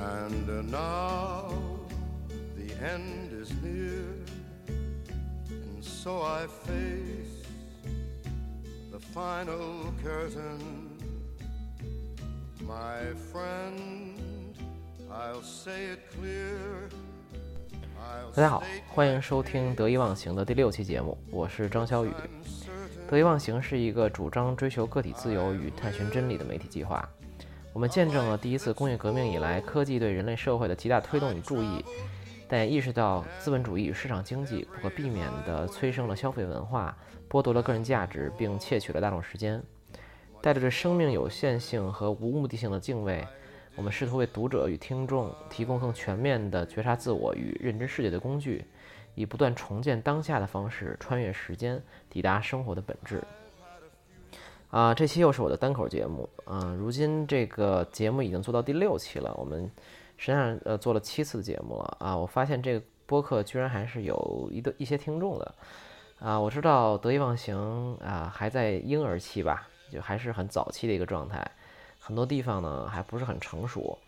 And now the end is near, and so I face the final curtain. My friend, I'll say it clear. 大家好，欢迎收听《得意忘形》的第六期节目，我是张小雨。得意忘形是一个主张追求个体自由与探寻真理的媒体计划。我们见证了第一次工业革命以来科技对人类社会的极大推动与注意，但也意识到资本主义与市场经济不可避免地催生了消费文化，剥夺了个人价值，并窃取了大众时间。带着对生命有限性和无目的性的敬畏，我们试图为读者与听众提供更全面的觉察自我与认知世界的工具。以不断重建当下的方式穿越时间，抵达生活的本质。啊，这期又是我的单口节目。啊，如今这个节目已经做到第六期了，我们实际上呃做了七次节目了啊。我发现这个播客居然还是有一的一些听众的。啊，我知道得意忘形啊还在婴儿期吧，就还是很早期的一个状态，很多地方呢还不是很成熟。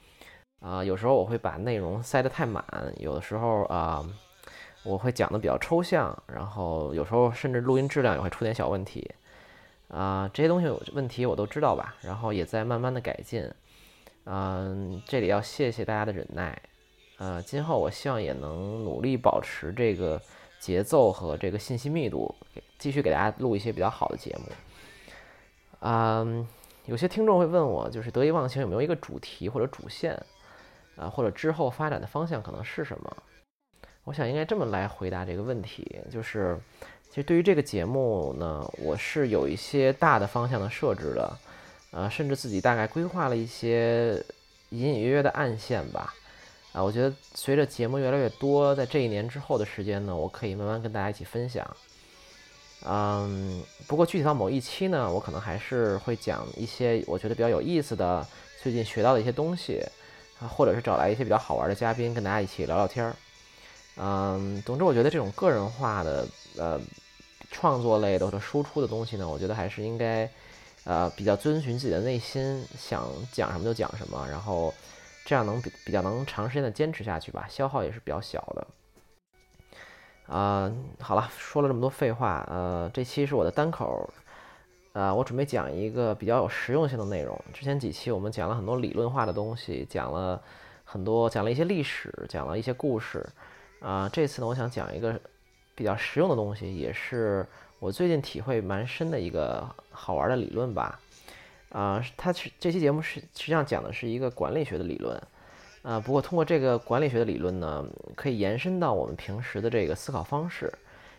啊，有时候我会把内容塞得太满，有的时候啊。我会讲的比较抽象，然后有时候甚至录音质量也会出点小问题，啊，这些东西有问题我都知道吧，然后也在慢慢的改进，嗯，这里要谢谢大家的忍耐，呃，今后我希望也能努力保持这个节奏和这个信息密度，继续给大家录一些比较好的节目，嗯，有些听众会问我，就是得意忘形有没有一个主题或者主线，啊，或者之后发展的方向可能是什么？我想应该这么来回答这个问题，就是，其实对于这个节目呢，我是有一些大的方向的设置的，呃，甚至自己大概规划了一些隐隐约约的暗线吧，啊，我觉得随着节目越来越多，在这一年之后的时间呢，我可以慢慢跟大家一起分享，嗯，不过具体到某一期呢，我可能还是会讲一些我觉得比较有意思的，最近学到的一些东西，啊，或者是找来一些比较好玩的嘉宾跟大家一起聊聊天儿。嗯，总之，我觉得这种个人化的呃创作类的或者输出的东西呢，我觉得还是应该呃比较遵循自己的内心，想讲什么就讲什么，然后这样能比比较能长时间的坚持下去吧，消耗也是比较小的。啊，好了，说了这么多废话，呃，这期是我的单口，呃，我准备讲一个比较有实用性的内容。之前几期我们讲了很多理论化的东西，讲了很多，讲了一些历史，讲了一些故事。啊，这次呢，我想讲一个比较实用的东西，也是我最近体会蛮深的一个好玩的理论吧。啊，它是这期节目是实际上讲的是一个管理学的理论。啊，不过通过这个管理学的理论呢，可以延伸到我们平时的这个思考方式，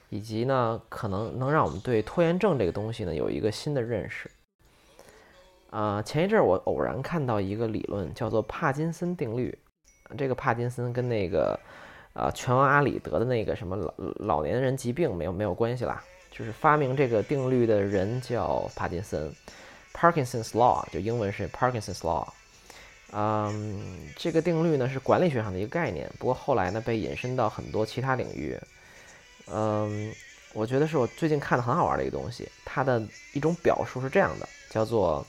以及呢，可能能让我们对拖延症这个东西呢有一个新的认识。啊，前一阵我偶然看到一个理论，叫做帕金森定律。这个帕金森跟那个啊，拳王阿里得的那个什么老老年人疾病没有没有关系啦，就是发明这个定律的人叫帕金森，Parkinson's Law 就英文是 Parkinson's Law。嗯，这个定律呢是管理学上的一个概念，不过后来呢被引申到很多其他领域。嗯，我觉得是我最近看的很好玩的一个东西，它的一种表述是这样的，叫做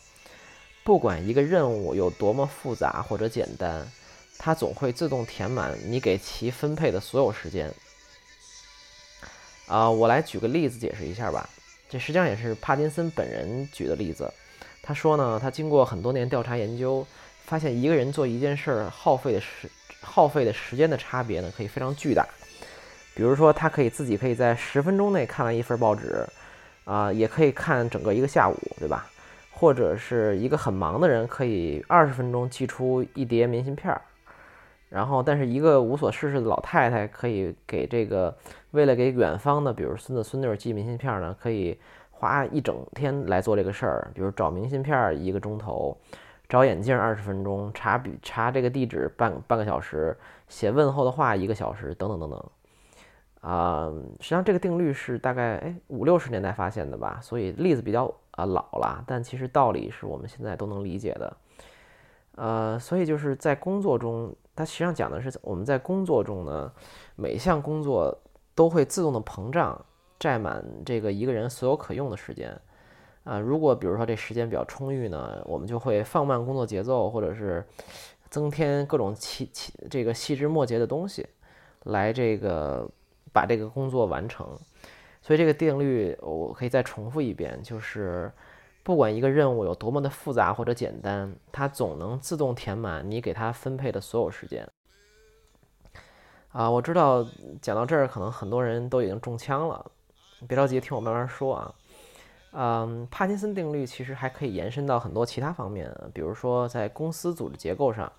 不管一个任务有多么复杂或者简单。它总会自动填满你给其分配的所有时间。啊，我来举个例子解释一下吧。这实际上也是帕金森本人举的例子。他说呢，他经过很多年调查研究，发现一个人做一件事儿耗费的时耗费的时间的差别呢，可以非常巨大。比如说，他可以自己可以在十分钟内看完一份报纸，啊，也可以看整个一个下午，对吧？或者是一个很忙的人，可以二十分钟寄出一叠明信片儿。然后，但是一个无所事事的老太太可以给这个，为了给远方的，比如孙子孙女寄明信片呢，可以花一整天来做这个事儿。比如找明信片一个钟头，找眼镜二十分钟，查笔查这个地址半半个小时，写问候的话一个小时，等等等等。啊，实际上这个定律是大概哎五六十年代发现的吧，所以例子比较啊老了，但其实道理是我们现在都能理解的。呃，所以就是在工作中，它实际上讲的是我们在工作中呢，每项工作都会自动的膨胀，占满这个一个人所有可用的时间。啊，如果比如说这时间比较充裕呢，我们就会放慢工作节奏，或者是增添各种细细这个细枝末节的东西，来这个把这个工作完成。所以这个定律我可以再重复一遍，就是不管一个任务有多么的复杂或者简单，它总能自动填满你给它分配的所有时间。啊，我知道讲到这儿，可能很多人都已经中枪了，别着急，听我慢慢说啊。嗯，帕金森定律其实还可以延伸到很多其他方面，比如说在公司组织结构上，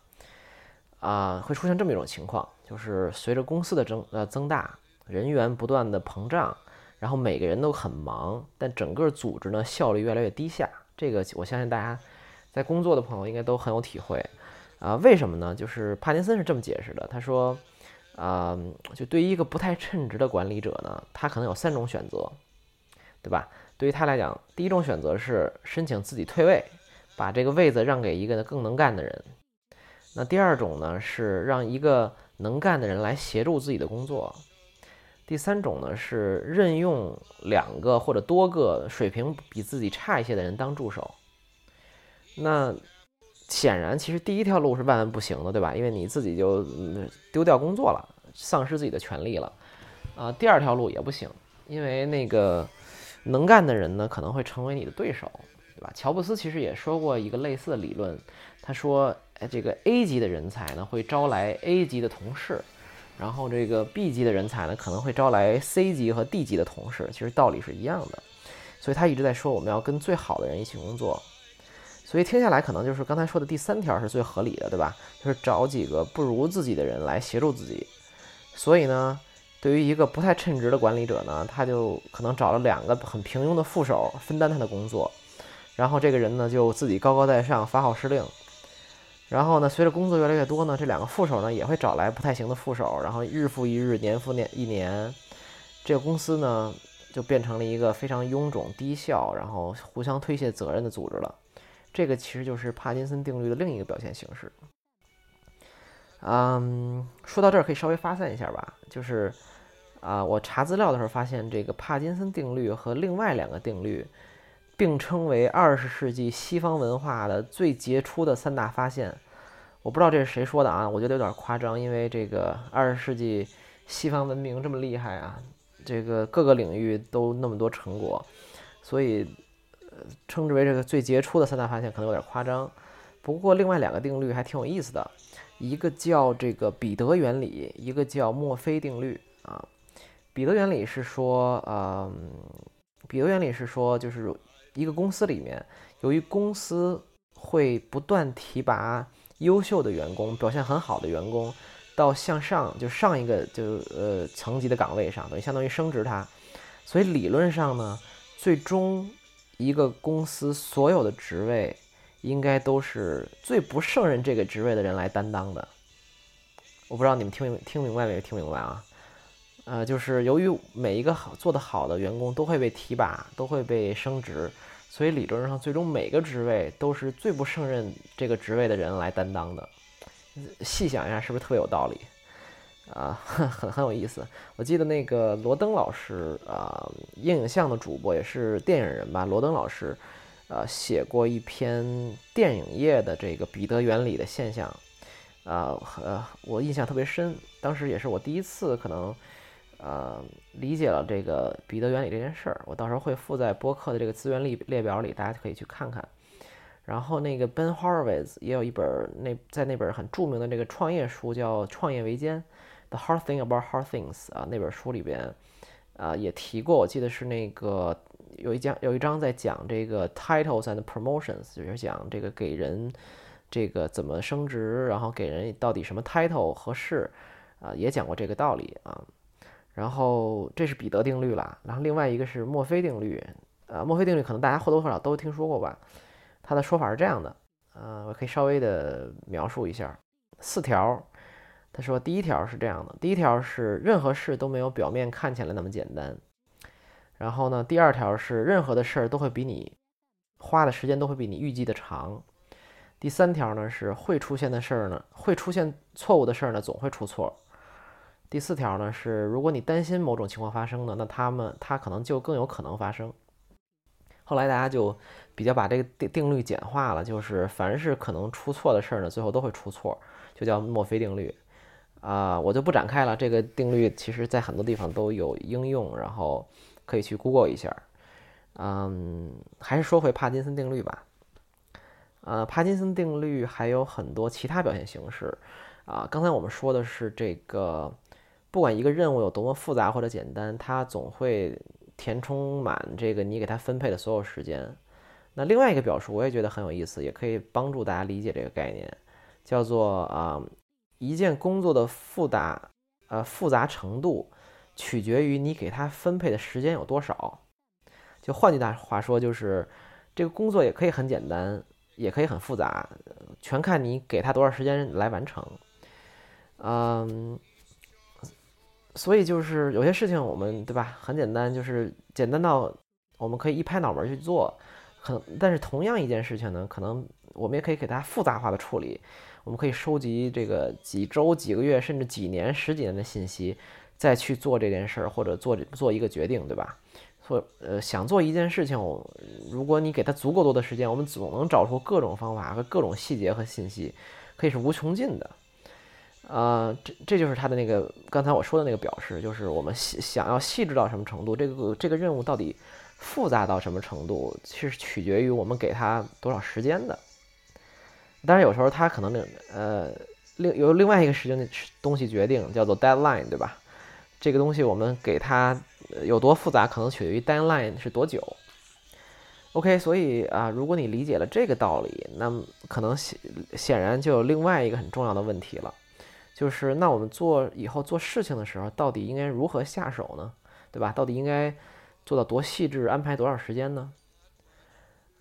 啊，会出现这么一种情况，就是随着公司的增呃增大，人员不断的膨胀，然后每个人都很忙，但整个组织呢效率越来越低下。这个我相信大家在工作的朋友应该都很有体会啊。为什么呢？就是帕金森是这么解释的，他说，啊，就对于一个不太称职的管理者呢，他可能有三种选择，对吧？对于他来讲，第一种选择是申请自己退位，把这个位子让给一个更能干的人。那第二种呢，是让一个能干的人来协助自己的工作。第三种呢，是任用两个或者多个水平比自己差一些的人当助手。那显然，其实第一条路是万万不行的，对吧？因为你自己就丢掉工作了，丧失自己的权利了。啊，第二条路也不行，因为那个。能干的人呢，可能会成为你的对手，对吧？乔布斯其实也说过一个类似的理论，他说，哎，这个 A 级的人才呢，会招来 A 级的同事，然后这个 B 级的人才呢，可能会招来 C 级和 D 级的同事，其实道理是一样的。所以他一直在说，我们要跟最好的人一起工作。所以听下来，可能就是刚才说的第三条是最合理的，对吧？就是找几个不如自己的人来协助自己。所以呢？对于一个不太称职的管理者呢，他就可能找了两个很平庸的副手分担他的工作，然后这个人呢就自己高高在上发号施令，然后呢随着工作越来越多呢，这两个副手呢也会找来不太行的副手，然后日复一日，年复年一年，这个公司呢就变成了一个非常臃肿、低效，然后互相推卸责任的组织了。这个其实就是帕金森定律的另一个表现形式。嗯，说到这儿可以稍微发散一下吧，就是。啊，我查资料的时候发现，这个帕金森定律和另外两个定律并称为二十世纪西方文化的最杰出的三大发现。我不知道这是谁说的啊，我觉得有点夸张，因为这个二十世纪西方文明这么厉害啊，这个各个领域都那么多成果，所以呃称之为这个最杰出的三大发现可能有点夸张。不过另外两个定律还挺有意思的，一个叫这个彼得原理，一个叫墨菲定律啊。彼得原理是说，呃，彼得原理是说，就是一个公司里面，由于公司会不断提拔优秀的员工，表现很好的员工，到向上就上一个就呃层级的岗位上，等于相当于升职他，所以理论上呢，最终一个公司所有的职位应该都是最不胜任这个职位的人来担当的。我不知道你们听明听明白没？听明白啊？呃，就是由于每一个好做得好的员工都会被提拔，都会被升职，所以理论上最终每个职位都是最不胜任这个职位的人来担当的。细想一下，是不是特别有道理？啊，很很有意思。我记得那个罗登老师啊，影像的主播也是电影人吧？罗登老师，呃，写过一篇电影业的这个彼得原理的现象，啊，呃，我印象特别深。当时也是我第一次可能。呃，理解了这个彼得原理这件事儿，我到时候会附在播客的这个资源列列表里，大家可以去看看。然后那个 Ben Horowitz 也有一本那在那本很著名的这个创业书叫《创业维艰》，The Hard Thing About Hard Things 啊，那本书里边啊也提过，我记得是那个有一讲有一章在讲这个 titles and promotions，就是讲这个给人这个怎么升职，然后给人到底什么 title 合适啊，也讲过这个道理啊。然后这是彼得定律了，然后另外一个是墨菲定律，呃，墨菲定律可能大家或多或少都听说过吧？它的说法是这样的，呃，我可以稍微的描述一下，四条。他说第一条是这样的，第一条是任何事都没有表面看起来那么简单。然后呢，第二条是任何的事儿都会比你花的时间都会比你预计的长。第三条呢是会出现的事儿呢，会出现错误的事儿呢，总会出错。第四条呢是，如果你担心某种情况发生呢，那他们他可能就更有可能发生。后来大家就比较把这个定定律简化了，就是凡是可能出错的事儿呢，最后都会出错，就叫墨菲定律。啊，我就不展开了。这个定律其实在很多地方都有应用，然后可以去 Google 一下。嗯，还是说回帕金森定律吧。呃，帕金森定律还有很多其他表现形式。啊，刚才我们说的是这个，不管一个任务有多么复杂或者简单，它总会填充满这个你给它分配的所有时间。那另外一个表述我也觉得很有意思，也可以帮助大家理解这个概念，叫做啊。一件工作的复杂，呃，复杂程度取决于你给它分配的时间有多少。就换句话说，就是这个工作也可以很简单，也可以很复杂，全看你给他多少时间来完成。嗯，所以就是有些事情我们对吧，很简单，就是简单到我们可以一拍脑门去做。可但是同样一件事情呢，可能我们也可以给它复杂化的处理。我们可以收集这个几周、几个月，甚至几年、十几年的信息，再去做这件事儿，或者做做一个决定，对吧？做呃，想做一件事情，如果你给他足够多的时间，我们总能找出各种方法和各种细节和信息，可以是无穷尽的。呃，这这就是他的那个刚才我说的那个表示，就是我们细想要细致到什么程度，这个这个任务到底复杂到什么程度，其实取决于我们给他多少时间的。但是有时候它可能另呃另由另外一个时间的东西决定，叫做 deadline，对吧？这个东西我们给它有多复杂，可能取决于 deadline 是多久。OK，所以啊，如果你理解了这个道理，那么可能显显然就有另外一个很重要的问题了，就是那我们做以后做事情的时候，到底应该如何下手呢？对吧？到底应该做到多细致，安排多少时间呢？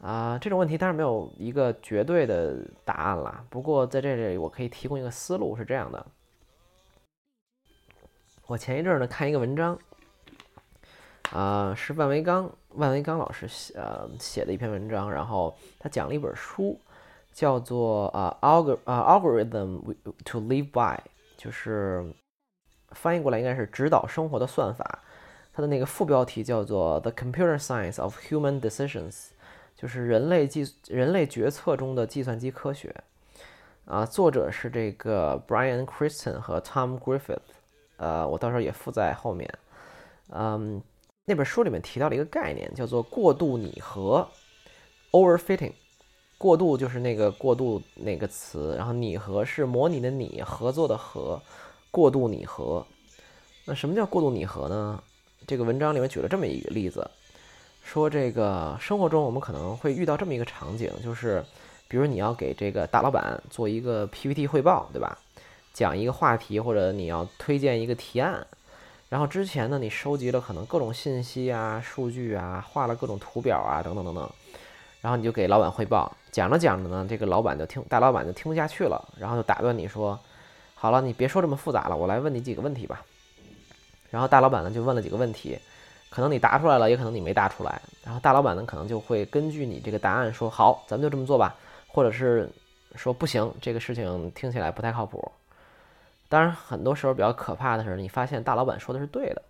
啊，这种问题当然没有一个绝对的答案了。不过在这里，我可以提供一个思路，是这样的。我前一阵儿呢看一个文章，啊，是万维刚万维刚老师写呃写的一篇文章，然后他讲了一本书，叫做啊 alg 啊 algorithm to live by，就是翻译过来应该是指导生活的算法。它的那个副标题叫做 The Computer Science of Human Decisions。就是人类计人类决策中的计算机科学，啊，作者是这个 Brian Christen 和 Tom Griffith，呃，我到时候也附在后面。嗯，那本书里面提到了一个概念，叫做过度拟合 （overfitting）。过渡就是那个过渡那个词，然后拟合是模拟的拟，合作的合，过渡拟合。那什么叫过度拟合呢？这个文章里面举了这么一个例子。说这个生活中我们可能会遇到这么一个场景，就是，比如你要给这个大老板做一个 PPT 汇报，对吧？讲一个话题或者你要推荐一个提案，然后之前呢你收集了可能各种信息啊、数据啊，画了各种图表啊等等等等，然后你就给老板汇报，讲着讲着呢，这个老板就听大老板就听不下去了，然后就打断你说：“好了，你别说这么复杂了，我来问你几个问题吧。”然后大老板呢就问了几个问题。可能你答出来了，也可能你没答出来。然后大老板呢，可能就会根据你这个答案说好，咱们就这么做吧，或者是说不行，这个事情听起来不太靠谱。当然，很多时候比较可怕的是，你发现大老板说的是对的。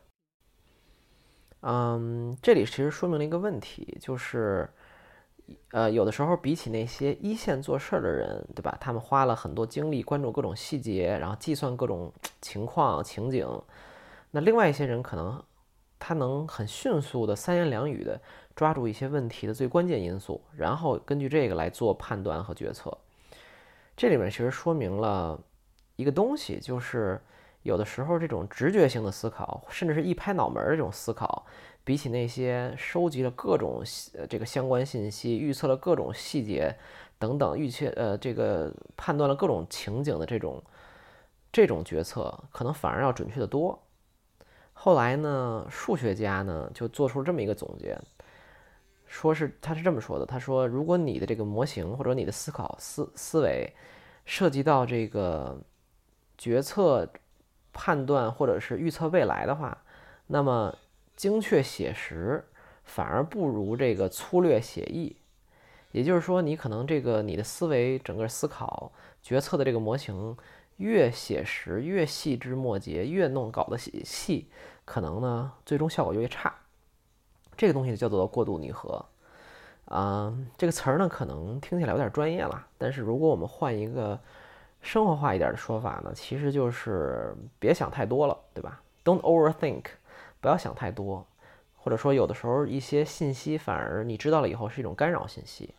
嗯，这里其实说明了一个问题，就是，呃，有的时候比起那些一线做事儿的人，对吧？他们花了很多精力关注各种细节，然后计算各种情况情景，那另外一些人可能。他能很迅速的三言两语的抓住一些问题的最关键因素，然后根据这个来做判断和决策。这里面其实说明了一个东西，就是有的时候这种直觉性的思考，甚至是一拍脑门的这种思考，比起那些收集了各种这个相关信息、预测了各种细节等等、预测呃这个判断了各种情景的这种这种决策，可能反而要准确的多。后来呢，数学家呢就做出了这么一个总结，说是他是这么说的：他说，如果你的这个模型或者你的思考思思维涉及到这个决策、判断或者是预测未来的话，那么精确写实反而不如这个粗略写意。也就是说，你可能这个你的思维整个思考决策的这个模型。越写实，越细枝末节，越弄搞得细，可能呢，最终效果就越差。这个东西叫做过度拟合。啊，这个词儿呢，可能听起来有点专业了，但是如果我们换一个生活化一点的说法呢，其实就是别想太多了，对吧？Don't overthink，不要想太多，或者说有的时候一些信息反而你知道了以后是一种干扰信息。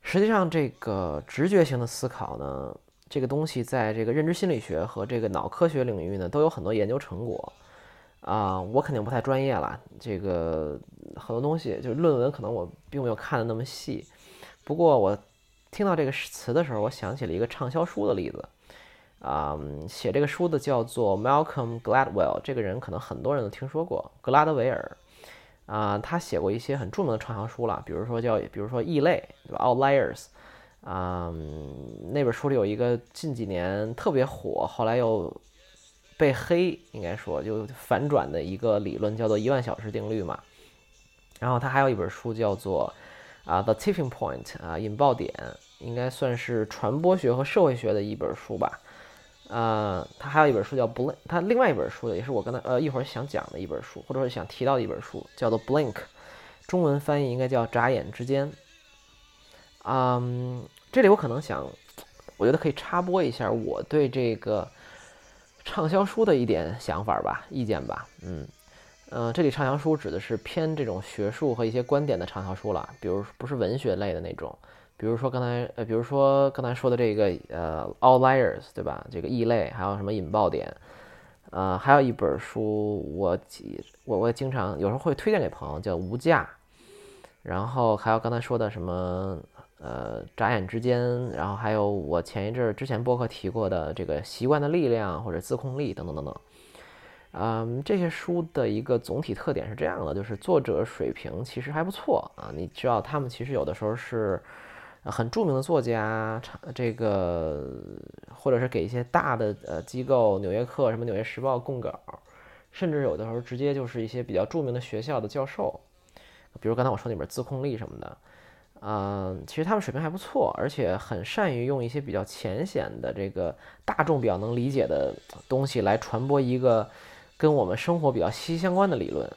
实际上，这个直觉型的思考呢，这个东西在这个认知心理学和这个脑科学领域呢，都有很多研究成果。啊，我肯定不太专业了，这个很多东西就是论文，可能我并没有看的那么细。不过我听到这个词的时候，我想起了一个畅销书的例子。啊，写这个书的叫做 Malcolm Gladwell，这个人可能很多人都听说过，格拉德维尔。啊，他写过一些很著名的畅销书了，比如说叫，比如说《异类》，对吧？Outliers。啊，那本书里有一个近几年特别火，后来又。被黑应该说就反转的一个理论叫做一万小时定律嘛，然后他还有一本书叫做啊 The Tipping Point 啊引爆点，应该算是传播学和社会学的一本书吧，呃，他还有一本书叫 Blink，他另外一本书也是我刚才呃一会儿想讲的一本书，或者说想提到的一本书叫做 Blink，中文翻译应该叫眨眼之间，嗯，这里我可能想，我觉得可以插播一下我对这个。畅销书的一点想法吧，意见吧，嗯，呃，这里畅销书指的是偏这种学术和一些观点的畅销书了，比如不是文学类的那种，比如说刚才呃，比如说刚才说的这个呃，Outliers，对吧？这个异类，还有什么引爆点，呃，还有一本书，我我我经常有时候会推荐给朋友，叫无价，然后还有刚才说的什么。呃，眨眼之间，然后还有我前一阵之前播客提过的这个习惯的力量或者自控力等等等等，嗯，这些书的一个总体特点是这样的，就是作者水平其实还不错啊。你知道他们其实有的时候是很著名的作家，这个或者是给一些大的呃机构，纽约客什么纽约时报供稿，甚至有的时候直接就是一些比较著名的学校的教授，比如刚才我说那本自控力什么的。嗯，其实他们水平还不错，而且很善于用一些比较浅显的、这个大众比较能理解的东西来传播一个跟我们生活比较息息相关的理论。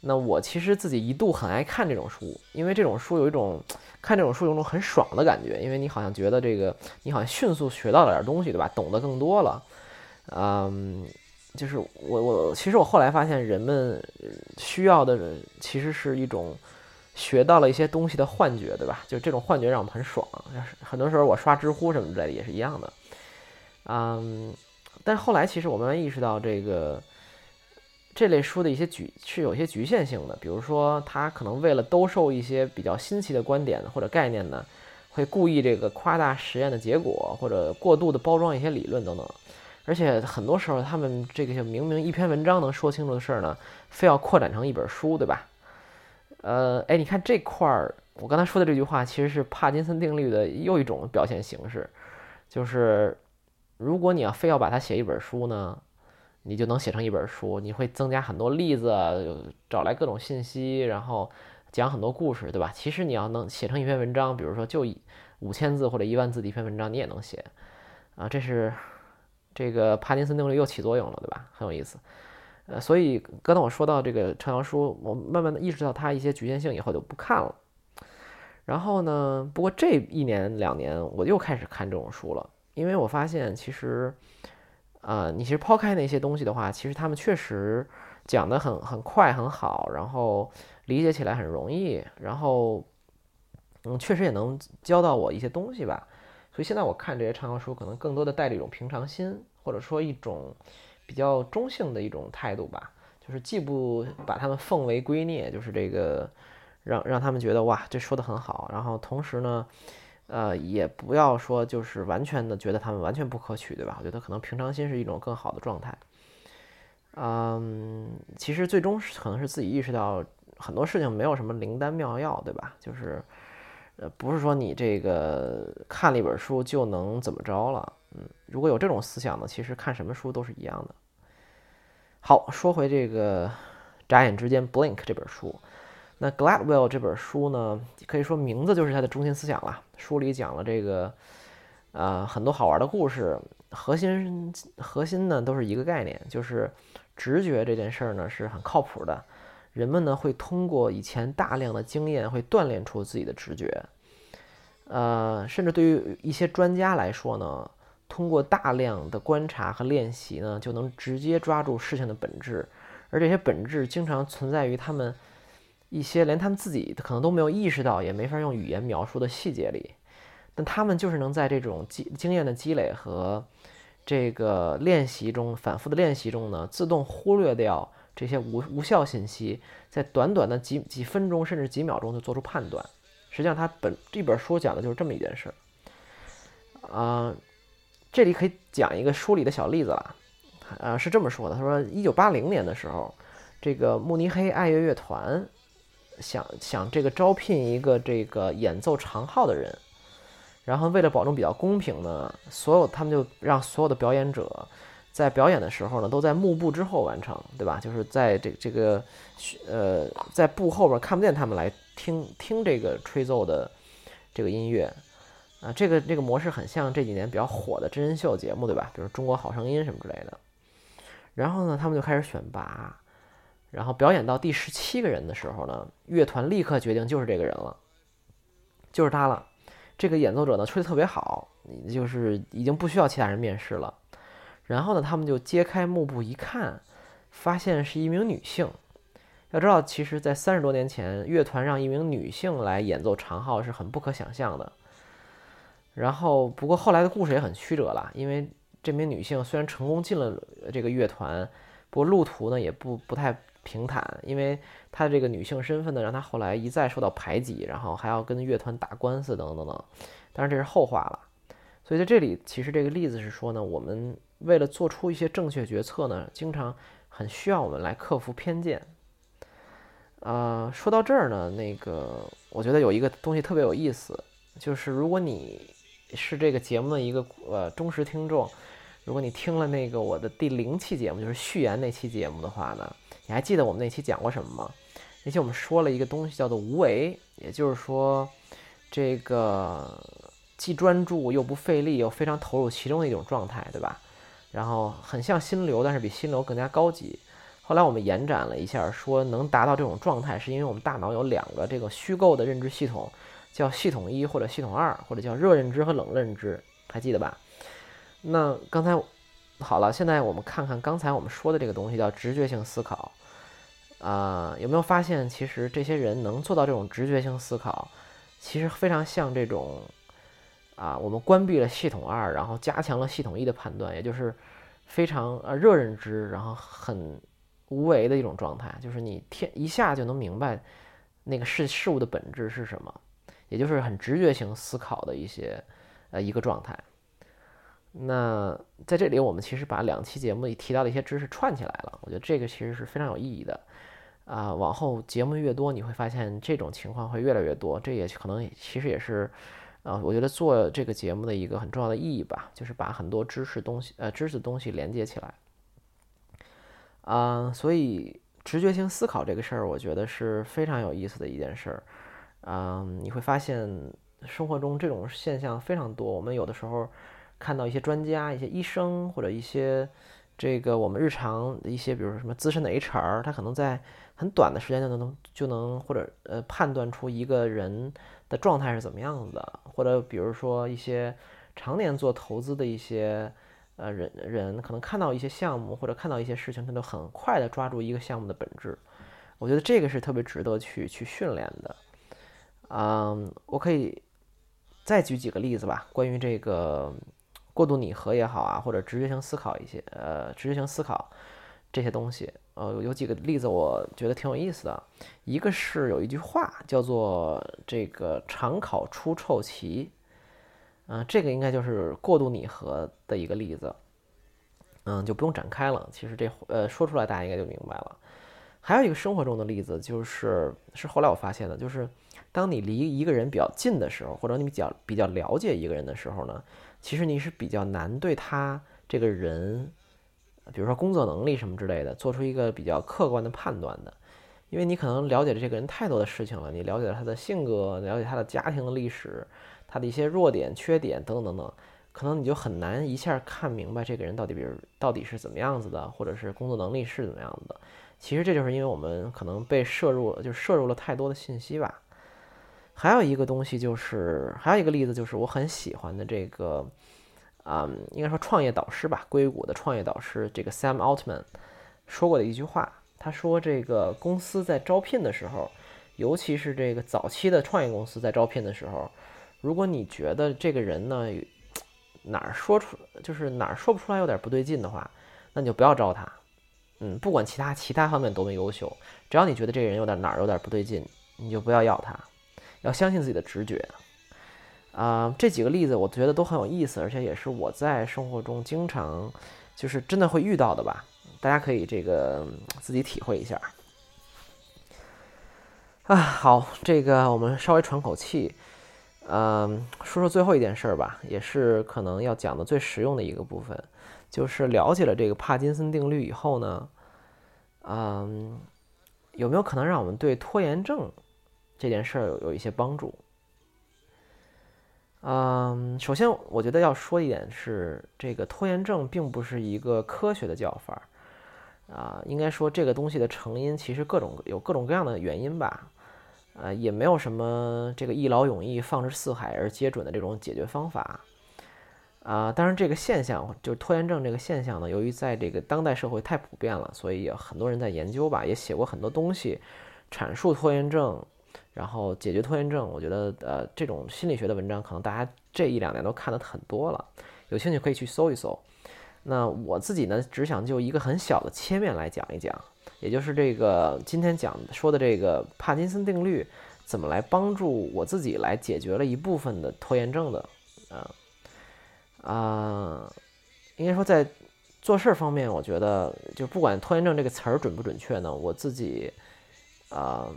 那我其实自己一度很爱看这种书，因为这种书有一种看这种书有种很爽的感觉，因为你好像觉得这个你好像迅速学到了点东西，对吧？懂得更多了。嗯，就是我我其实我后来发现，人们需要的其实是一种。学到了一些东西的幻觉，对吧？就这种幻觉让我们很爽。很多时候我刷知乎什么之类的也是一样的。嗯，但是后来其实我慢慢意识到，这个这类书的一些局是有些局限性的。比如说，它可能为了兜售一些比较新奇的观点或者概念呢，会故意这个夸大实验的结果，或者过度的包装一些理论等等。而且很多时候，他们这个就明明一篇文章能说清楚的事儿呢，非要扩展成一本书，对吧？呃，哎，你看这块儿，我刚才说的这句话其实是帕金森定律的又一种表现形式，就是如果你要非要把它写一本书呢，你就能写成一本书，你会增加很多例子，找来各种信息，然后讲很多故事，对吧？其实你要能写成一篇文章，比如说就五千字或者一万字的一篇文章，你也能写，啊，这是这个帕金森定律又起作用了，对吧？很有意思。呃，所以刚才我说到这个畅销书，我慢慢的意识到它一些局限性以后就不看了。然后呢，不过这一年两年我又开始看这种书了，因为我发现其实，啊，你其实抛开那些东西的话，其实他们确实讲的很很快很好，然后理解起来很容易，然后嗯，确实也能教到我一些东西吧。所以现在我看这些畅销书，可能更多的带着一种平常心，或者说一种。比较中性的一种态度吧，就是既不把他们奉为圭臬，就是这个让让他们觉得哇，这说的很好，然后同时呢，呃，也不要说就是完全的觉得他们完全不可取，对吧？我觉得可能平常心是一种更好的状态。嗯，其实最终是可能是自己意识到很多事情没有什么灵丹妙药，对吧？就是呃，不是说你这个看了一本书就能怎么着了，嗯，如果有这种思想呢，其实看什么书都是一样的。好，说回这个眨眼之间 （Blink） 这本书，那 Gladwell 这本书呢，可以说名字就是它的中心思想了。书里讲了这个，呃，很多好玩的故事，核心核心呢都是一个概念，就是直觉这件事儿呢是很靠谱的。人们呢会通过以前大量的经验，会锻炼出自己的直觉。呃，甚至对于一些专家来说呢，通过大量的观察和练习呢，就能直接抓住事情的本质，而这些本质经常存在于他们一些连他们自己可能都没有意识到，也没法用语言描述的细节里。但他们就是能在这种经经验的积累和这个练习中，反复的练习中呢，自动忽略掉这些无无效信息，在短短的几几分钟甚至几秒钟就做出判断。实际上，他本这本书讲的就是这么一件事儿。啊，这里可以讲一个书里的小例子了。啊，是这么说的：他说，一九八零年的时候，这个慕尼黑爱乐乐团想想这个招聘一个这个演奏长号的人。然后为了保证比较公平呢，所有他们就让所有的表演者在表演的时候呢，都在幕布之后完成，对吧？就是在这这个呃在布后边看不见他们来听听这个吹奏的这个音乐啊，这个这个模式很像这几年比较火的真人秀节目，对吧？比如《中国好声音》什么之类的。然后呢，他们就开始选拔，然后表演到第十七个人的时候呢，乐团立刻决定就是这个人了，就是他了。这个演奏者呢吹得特别好，就是已经不需要其他人面试了。然后呢，他们就揭开幕布一看，发现是一名女性。要知道，其实，在三十多年前，乐团让一名女性来演奏长号是很不可想象的。然后，不过后来的故事也很曲折了，因为这名女性虽然成功进了这个乐团，不过路途呢也不不太。平坦，因为她的这个女性身份呢，让她后来一再受到排挤，然后还要跟乐团打官司等等等。当然这是后话了。所以在这里，其实这个例子是说呢，我们为了做出一些正确决策呢，经常很需要我们来克服偏见。呃，说到这儿呢，那个我觉得有一个东西特别有意思，就是如果你是这个节目的一个呃忠实听众，如果你听了那个我的第零期节目，就是序言那期节目的话呢。你还记得我们那期讲过什么吗？那期我们说了一个东西叫做无为，也就是说，这个既专注又不费力，又非常投入其中的一种状态，对吧？然后很像心流，但是比心流更加高级。后来我们延展了一下，说能达到这种状态，是因为我们大脑有两个这个虚构的认知系统，叫系统一或者系统二，或者叫热认知和冷认知，还记得吧？那刚才。好了，现在我们看看刚才我们说的这个东西叫直觉性思考，啊，有没有发现其实这些人能做到这种直觉性思考，其实非常像这种，啊，我们关闭了系统二，然后加强了系统一的判断，也就是非常呃热认知，然后很无为的一种状态，就是你天一下就能明白那个事事物的本质是什么，也就是很直觉性思考的一些呃一个状态。那在这里，我们其实把两期节目里提到的一些知识串起来了。我觉得这个其实是非常有意义的。啊，往后节目越多，你会发现这种情况会越来越多。这也可能其实也是，啊，我觉得做这个节目的一个很重要的意义吧，就是把很多知识东西，呃，知识东西连接起来。啊，所以直觉性思考这个事儿，我觉得是非常有意思的一件事儿。嗯，你会发现生活中这种现象非常多。我们有的时候。看到一些专家、一些医生或者一些这个我们日常的一些，比如说什么资深的 HR，他可能在很短的时间就能就能或者呃判断出一个人的状态是怎么样子的，或者比如说一些常年做投资的一些呃人人，可能看到一些项目或者看到一些事情，他都很快的抓住一个项目的本质。我觉得这个是特别值得去去训练的。嗯，我可以再举几个例子吧，关于这个。过度拟合也好啊，或者直觉性思考一些，呃，直觉性思考这些东西，呃，有几个例子我觉得挺有意思的。一个是有一句话叫做“这个常考出臭棋”，嗯，这个应该就是过度拟合的一个例子，嗯，就不用展开了。其实这呃说出来大家应该就明白了。还有一个生活中的例子，就是是后来我发现的，就是当你离一个人比较近的时候，或者你比较比较了解一个人的时候呢。其实你是比较难对他这个人，比如说工作能力什么之类的，做出一个比较客观的判断的，因为你可能了解了这个人太多的事情了，你了解了他的性格，了解他的家庭的历史，他的一些弱点、缺点等等等等，可能你就很难一下看明白这个人到底，比如到底是怎么样子的，或者是工作能力是怎么样子的。其实这就是因为我们可能被摄入，就摄入了太多的信息吧。还有一个东西就是，还有一个例子就是我很喜欢的这个，嗯，应该说创业导师吧，硅谷的创业导师这个 Sam Altman 说过的一句话。他说，这个公司在招聘的时候，尤其是这个早期的创业公司在招聘的时候，如果你觉得这个人呢哪儿说出就是哪儿说不出来有点不对劲的话，那你就不要招他。嗯，不管其他其他方面多么优秀，只要你觉得这个人有点哪儿有点不对劲，你就不要要他。要相信自己的直觉，啊，这几个例子我觉得都很有意思，而且也是我在生活中经常就是真的会遇到的吧。大家可以这个自己体会一下。啊，好，这个我们稍微喘口气，嗯，说说最后一件事儿吧，也是可能要讲的最实用的一个部分，就是了解了这个帕金森定律以后呢，嗯，有没有可能让我们对拖延症？这件事儿有有一些帮助。嗯，首先我觉得要说一点是，这个拖延症并不是一个科学的叫法儿啊，应该说这个东西的成因其实各种有各种各样的原因吧，呃，也没有什么这个一劳永逸、放之四海而皆准的这种解决方法啊。当然，这个现象就是拖延症这个现象呢，由于在这个当代社会太普遍了，所以有很多人在研究吧，也写过很多东西阐述拖延症。然后解决拖延症，我觉得呃这种心理学的文章可能大家这一两年都看的很多了，有兴趣可以去搜一搜。那我自己呢，只想就一个很小的切面来讲一讲，也就是这个今天讲说的这个帕金森定律怎么来帮助我自己来解决了一部分的拖延症的啊啊，应该说在做事儿方面，我觉得就不管拖延症这个词儿准不准确呢，我自己啊。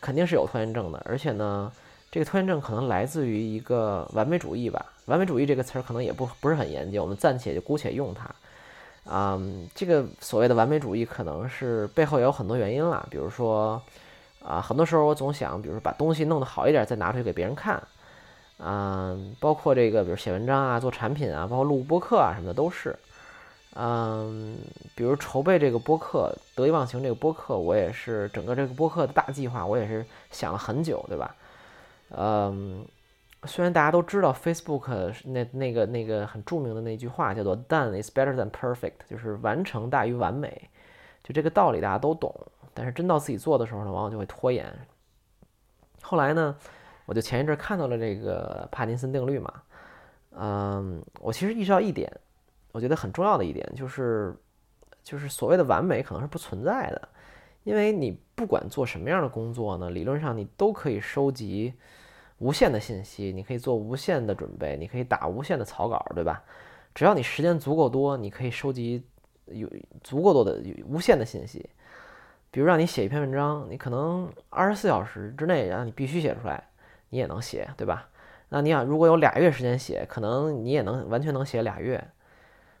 肯定是有拖延症的，而且呢，这个拖延症可能来自于一个完美主义吧。完美主义这个词儿可能也不不是很严谨，我们暂且就姑且用它。啊，这个所谓的完美主义可能是背后也有很多原因啦，比如说，啊，很多时候我总想，比如说把东西弄得好一点再拿出去给别人看，嗯，包括这个，比如写文章啊、做产品啊、包括录播课啊什么的都是。嗯，比如筹备这个播客《得意忘形》这个播客，我也是整个这个播客的大计划，我也是想了很久，对吧？嗯，虽然大家都知道 Facebook 那那个那个很著名的那句话叫做 “Done is better than perfect”，就是完成大于完美，就这个道理大家都懂，但是真到自己做的时候呢，往往就会拖延。后来呢，我就前一阵看到了这个帕金森定律嘛，嗯，我其实意识到一点。我觉得很重要的一点就是，就是所谓的完美可能是不存在的，因为你不管做什么样的工作呢，理论上你都可以收集无限的信息，你可以做无限的准备，你可以打无限的草稿，对吧？只要你时间足够多，你可以收集有足够多的无限的信息。比如让你写一篇文章，你可能二十四小时之内让你必须写出来，你也能写，对吧？那你想，如果有俩月时间写，可能你也能完全能写俩月。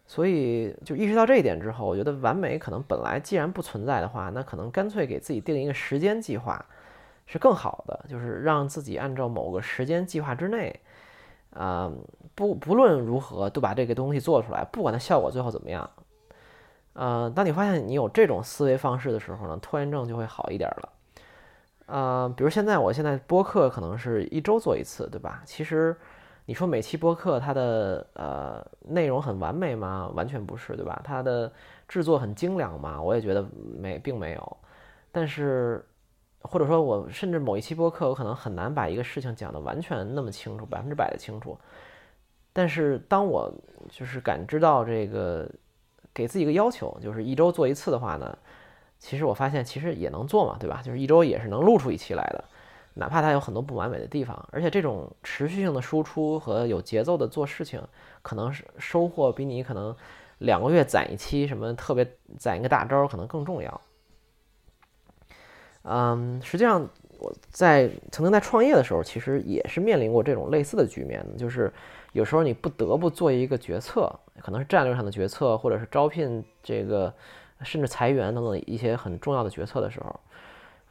所以，就意识到这一点之后，我觉得完美可能本来既然不存在的话，那可能干脆给自己定一个时间计划是更好的，就是让自己按照某个时间计划之内，啊，不不论如何都把这个东西做出来，不管它效果最后怎么样，呃，当你发现你有这种思维方式的时候呢，拖延症就会好一点了。呃，比如现在我现在播客可能是一周做一次，对吧？其实。你说每期播客它的呃内容很完美吗？完全不是，对吧？它的制作很精良吗？我也觉得没，并没有。但是，或者说我甚至某一期播客，我可能很难把一个事情讲得完全那么清楚，百分之百的清楚。但是当我就是感知到这个给自己一个要求，就是一周做一次的话呢，其实我发现其实也能做嘛，对吧？就是一周也是能录出一期来的。哪怕它有很多不完美的地方，而且这种持续性的输出和有节奏的做事情，可能是收获比你可能两个月攒一期什么特别攒一个大招可能更重要。嗯，实际上我在曾经在创业的时候，其实也是面临过这种类似的局面，就是有时候你不得不做一个决策，可能是战略上的决策，或者是招聘这个甚至裁员等等一些很重要的决策的时候。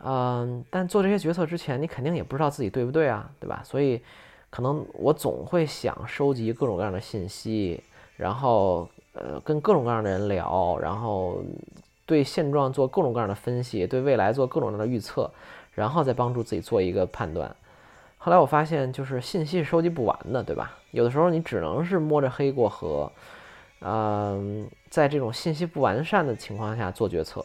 嗯，但做这些决策之前，你肯定也不知道自己对不对啊，对吧？所以，可能我总会想收集各种各样的信息，然后呃，跟各种各样的人聊，然后对现状做各种各样的分析，对未来做各种各样的预测，然后再帮助自己做一个判断。后来我发现，就是信息收集不完的，对吧？有的时候你只能是摸着黑过河，嗯，在这种信息不完善的情况下做决策。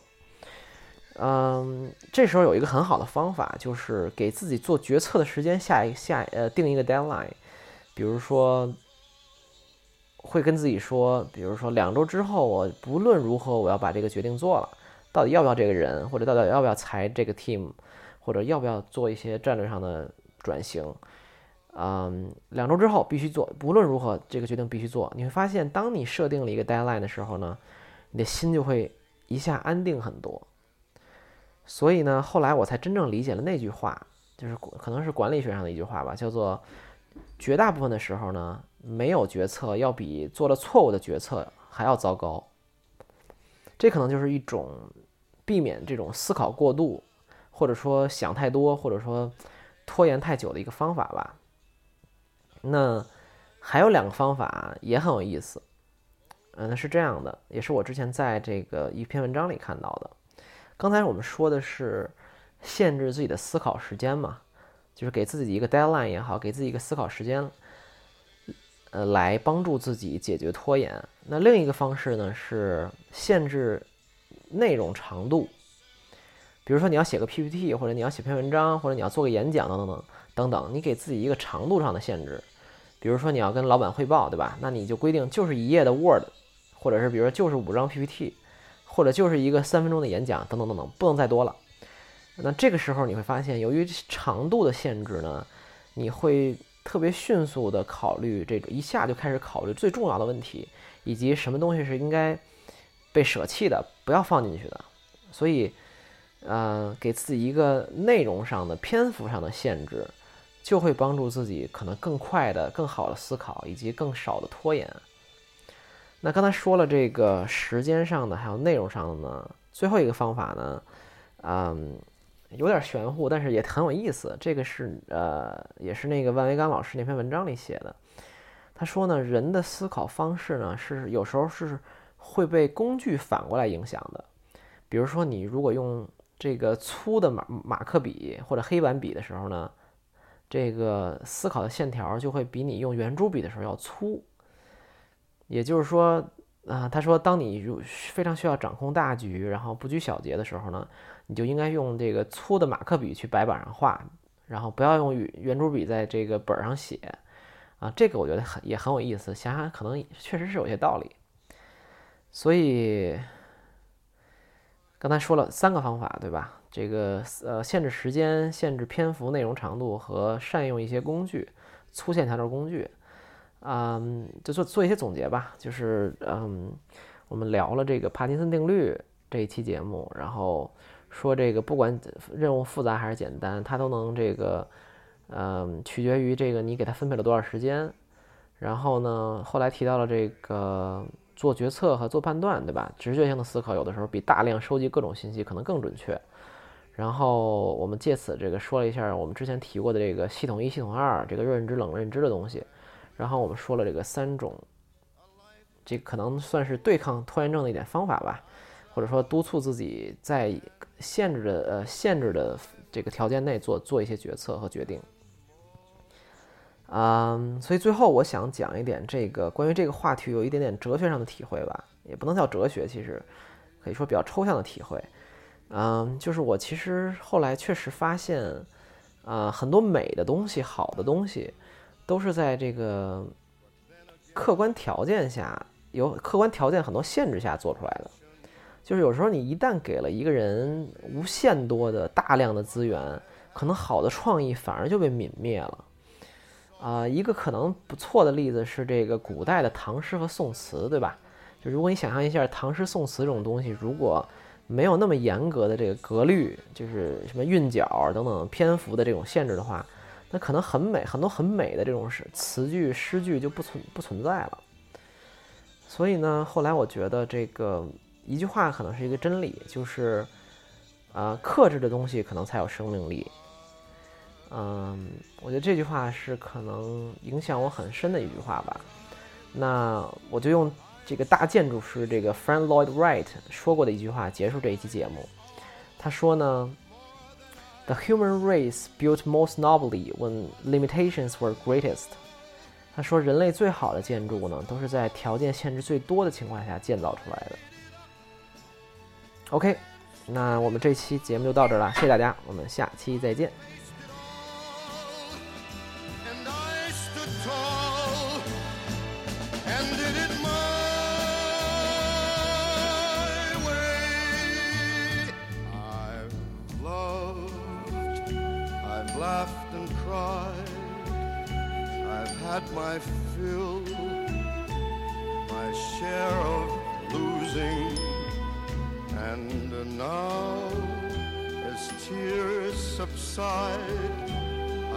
嗯，这时候有一个很好的方法，就是给自己做决策的时间下一下呃定一个 deadline，比如说会跟自己说，比如说两周之后，我不论如何我要把这个决定做了，到底要不要这个人，或者到底要不要裁这个 team，或者要不要做一些战略上的转型，嗯，两周之后必须做，不论如何这个决定必须做。你会发现，当你设定了一个 deadline 的时候呢，你的心就会一下安定很多。所以呢，后来我才真正理解了那句话，就是可能是管理学上的一句话吧，叫做“绝大部分的时候呢，没有决策要比做了错误的决策还要糟糕。”这可能就是一种避免这种思考过度，或者说想太多，或者说拖延太久的一个方法吧。那还有两个方法也很有意思，嗯，是这样的，也是我之前在这个一篇文章里看到的。刚才我们说的是限制自己的思考时间嘛，就是给自己一个 deadline 也好，给自己一个思考时间，呃，来帮助自己解决拖延。那另一个方式呢是限制内容长度，比如说你要写个 PPT，或者你要写篇文章，或者你要做个演讲等等等等等，你给自己一个长度上的限制。比如说你要跟老板汇报，对吧？那你就规定就是一页的 Word，或者是比如说就是五张 PPT。或者就是一个三分钟的演讲，等等等等，不能再多了。那这个时候你会发现，由于长度的限制呢，你会特别迅速的考虑这个，一下就开始考虑最重要的问题，以及什么东西是应该被舍弃的，不要放进去的。所以，呃，给自己一个内容上的、篇幅上的限制，就会帮助自己可能更快的、更好的思考，以及更少的拖延。那刚才说了这个时间上的，还有内容上的呢。最后一个方法呢，嗯，有点玄乎，但是也很有意思。这个是呃，也是那个万维刚老师那篇文章里写的。他说呢，人的思考方式呢，是有时候是会被工具反过来影响的。比如说，你如果用这个粗的马马克笔或者黑板笔的时候呢，这个思考的线条就会比你用圆珠笔的时候要粗。也就是说，啊，他说，当你如非常需要掌控大局，然后不拘小节的时候呢，你就应该用这个粗的马克笔去白板上画，然后不要用圆圆珠笔在这个本上写，啊，这个我觉得很也很有意思，想想可能确实是有些道理。所以刚才说了三个方法，对吧？这个呃，限制时间、限制篇幅、内容长度和善用一些工具，粗线条的工具。嗯，就做做一些总结吧。就是嗯，我们聊了这个帕金森定律这一期节目，然后说这个不管任务复杂还是简单，它都能这个嗯，取决于这个你给它分配了多少时间。然后呢，后来提到了这个做决策和做判断，对吧？直觉性的思考有的时候比大量收集各种信息可能更准确。然后我们借此这个说了一下我们之前提过的这个系统一、系统二这个认知冷认知的东西。然后我们说了这个三种，这可能算是对抗拖延症的一点方法吧，或者说督促自己在限制的呃限制的这个条件内做做一些决策和决定。嗯，所以最后我想讲一点这个关于这个话题有一点点哲学上的体会吧，也不能叫哲学，其实可以说比较抽象的体会。嗯，就是我其实后来确实发现，啊，很多美的东西，好的东西。都是在这个客观条件下，有客观条件很多限制下做出来的。就是有时候你一旦给了一个人无限多的大量的资源，可能好的创意反而就被泯灭了。啊，一个可能不错的例子是这个古代的唐诗和宋词，对吧？就如果你想象一下唐诗宋词这种东西，如果没有那么严格的这个格律，就是什么韵脚等等篇幅的这种限制的话。那可能很美，很多很美的这种诗词句、诗句就不存不存在了。所以呢，后来我觉得这个一句话可能是一个真理，就是，啊，克制的东西可能才有生命力。嗯，我觉得这句话是可能影响我很深的一句话吧。那我就用这个大建筑师这个 Frank Lloyd Wright 说过的一句话，结束这一期节目。他说呢：“The human race built most nobly when limitations were greatest。”他说，人类最好的建筑呢，都是在条件限制最多的情况下建造出来的。OK，那我们这期节目就到这了，谢谢大家，我们下期再见。Had my fill, my share of losing, and now as tears subside,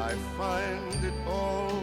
I find it all